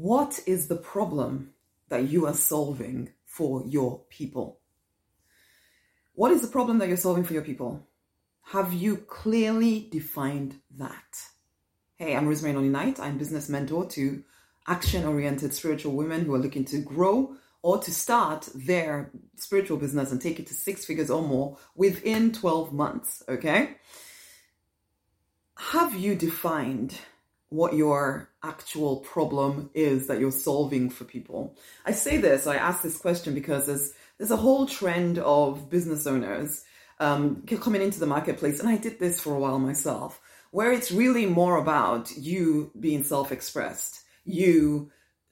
What is the problem that you are solving for your people? What is the problem that you're solving for your people? Have you clearly defined that? Hey, I'm Rosemary Nonny Knight. I'm business mentor to action oriented spiritual women who are looking to grow or to start their spiritual business and take it to six figures or more within 12 months. Okay. Have you defined what your actual problem is that you're solving for people? I say this, I ask this question because there's, there's a whole trend of business owners um, coming into the marketplace, and I did this for a while myself, where it's really more about you being self expressed, you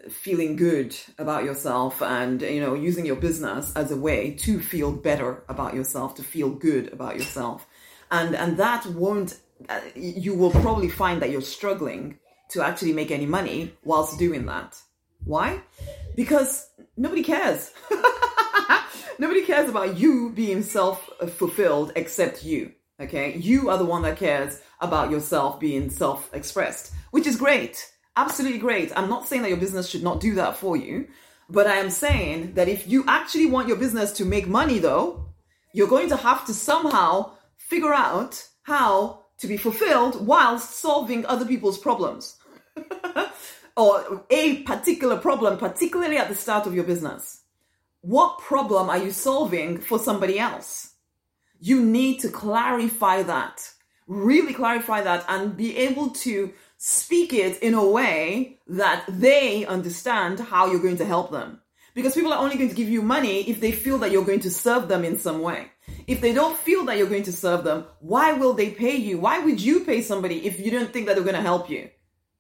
feeling good about yourself and you know using your business as a way to feel better about yourself to feel good about yourself and and that won't uh, you will probably find that you're struggling to actually make any money whilst doing that. Why? Because nobody cares. Nobody cares about you being self fulfilled except you okay? You are the one that cares about yourself being self expressed which is great. Absolutely great. I'm not saying that your business should not do that for you, but I am saying that if you actually want your business to make money, though, you're going to have to somehow figure out how to be fulfilled whilst solving other people's problems or a particular problem, particularly at the start of your business. What problem are you solving for somebody else? You need to clarify that, really clarify that, and be able to speak it in a way that they understand how you're going to help them. Because people are only going to give you money if they feel that you're going to serve them in some way. If they don't feel that you're going to serve them, why will they pay you? Why would you pay somebody if you don't think that they're going to help you?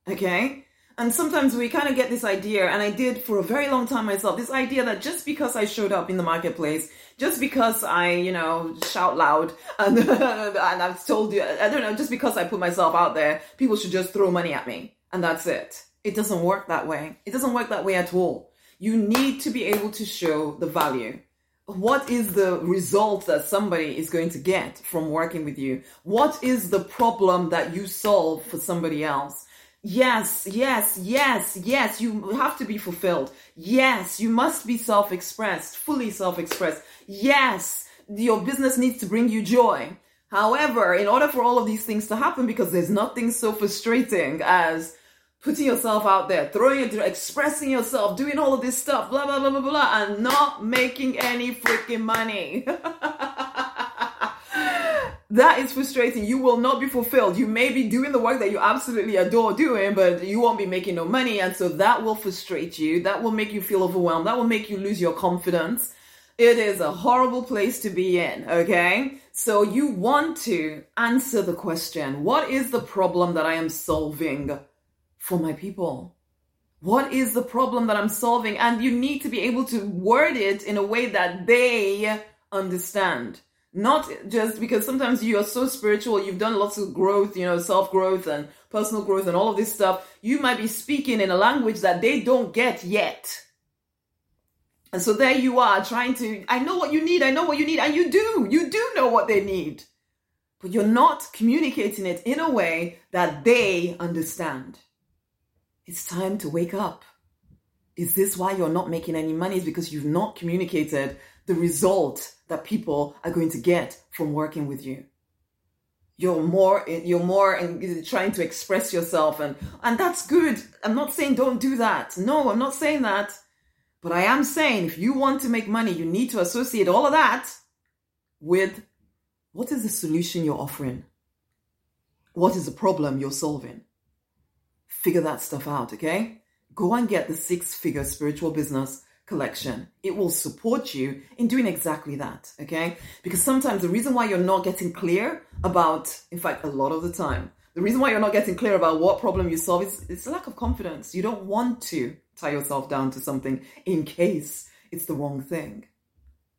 Okay? And sometimes we kind of get this idea, and I did for a very long time myself, this idea that just because I showed up in the marketplace, just because I, you know, shout loud and, and I've told you, I don't know, just because I put myself out there, people should just throw money at me. And that's it. It doesn't work that way. It doesn't work that way at all. You need to be able to show the value. What is the result that somebody is going to get from working with you? What is the problem that you solve for somebody else? Yes, yes, yes, yes, you have to be fulfilled. Yes, you must be self expressed, fully self expressed. Yes, your business needs to bring you joy. However, in order for all of these things to happen, because there's nothing so frustrating as putting yourself out there, throwing it, expressing yourself, doing all of this stuff, blah, blah, blah, blah, blah, and not making any freaking money. that is frustrating. You will not be fulfilled. You may be doing the work that you absolutely adore doing, but you won't be making no money. And so that will frustrate you. That will make you feel overwhelmed. That will make you lose your confidence. It is a horrible place to be in, okay? So you want to answer the question what is the problem that I am solving for my people? What is the problem that I'm solving? And you need to be able to word it in a way that they understand not just because sometimes you are so spiritual, you've done lots of growth, you know, self growth and personal growth and all of this stuff. You might be speaking in a language that they don't get yet. And so there you are trying to, I know what you need, I know what you need, and you do, you do know what they need. But you're not communicating it in a way that they understand. It's time to wake up. Is this why you're not making any money? Is because you've not communicated the result that people are going to get from working with you. You're more, you're more trying to express yourself and, and that's good. I'm not saying don't do that. No, I'm not saying that. But I am saying if you want to make money, you need to associate all of that with what is the solution you're offering? What is the problem you're solving? Figure that stuff out, okay? Go and get the six figure spiritual business collection. It will support you in doing exactly that, okay? Because sometimes the reason why you're not getting clear about, in fact, a lot of the time, the reason why you're not getting clear about what problem you solve is it's a lack of confidence. You don't want to tie yourself down to something in case it's the wrong thing.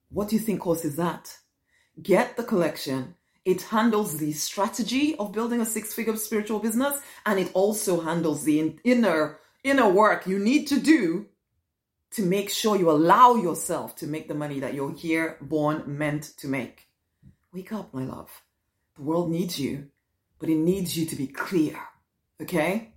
What do you think causes that? Get the collection. It handles the strategy of building a six-figure spiritual business and it also handles the inner inner work you need to do to make sure you allow yourself to make the money that you're here born meant to make. Wake up, my love. The world needs you, but it needs you to be clear. Okay?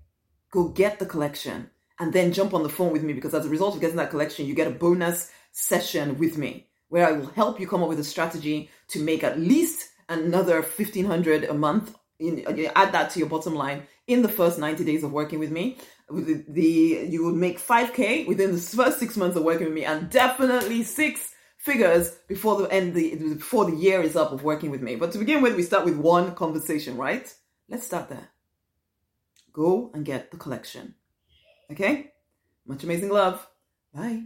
Go get the collection and then jump on the phone with me because as a result of getting that collection, you get a bonus session with me where I will help you come up with a strategy to make at least another 1500 a month. In, add that to your bottom line in the first 90 days of working with me. The, the you would make 5k within the first six months of working with me, and definitely six figures before the end the before the year is up of working with me. But to begin with, we start with one conversation, right? Let's start there. Go and get the collection. Okay? Much amazing love. Bye.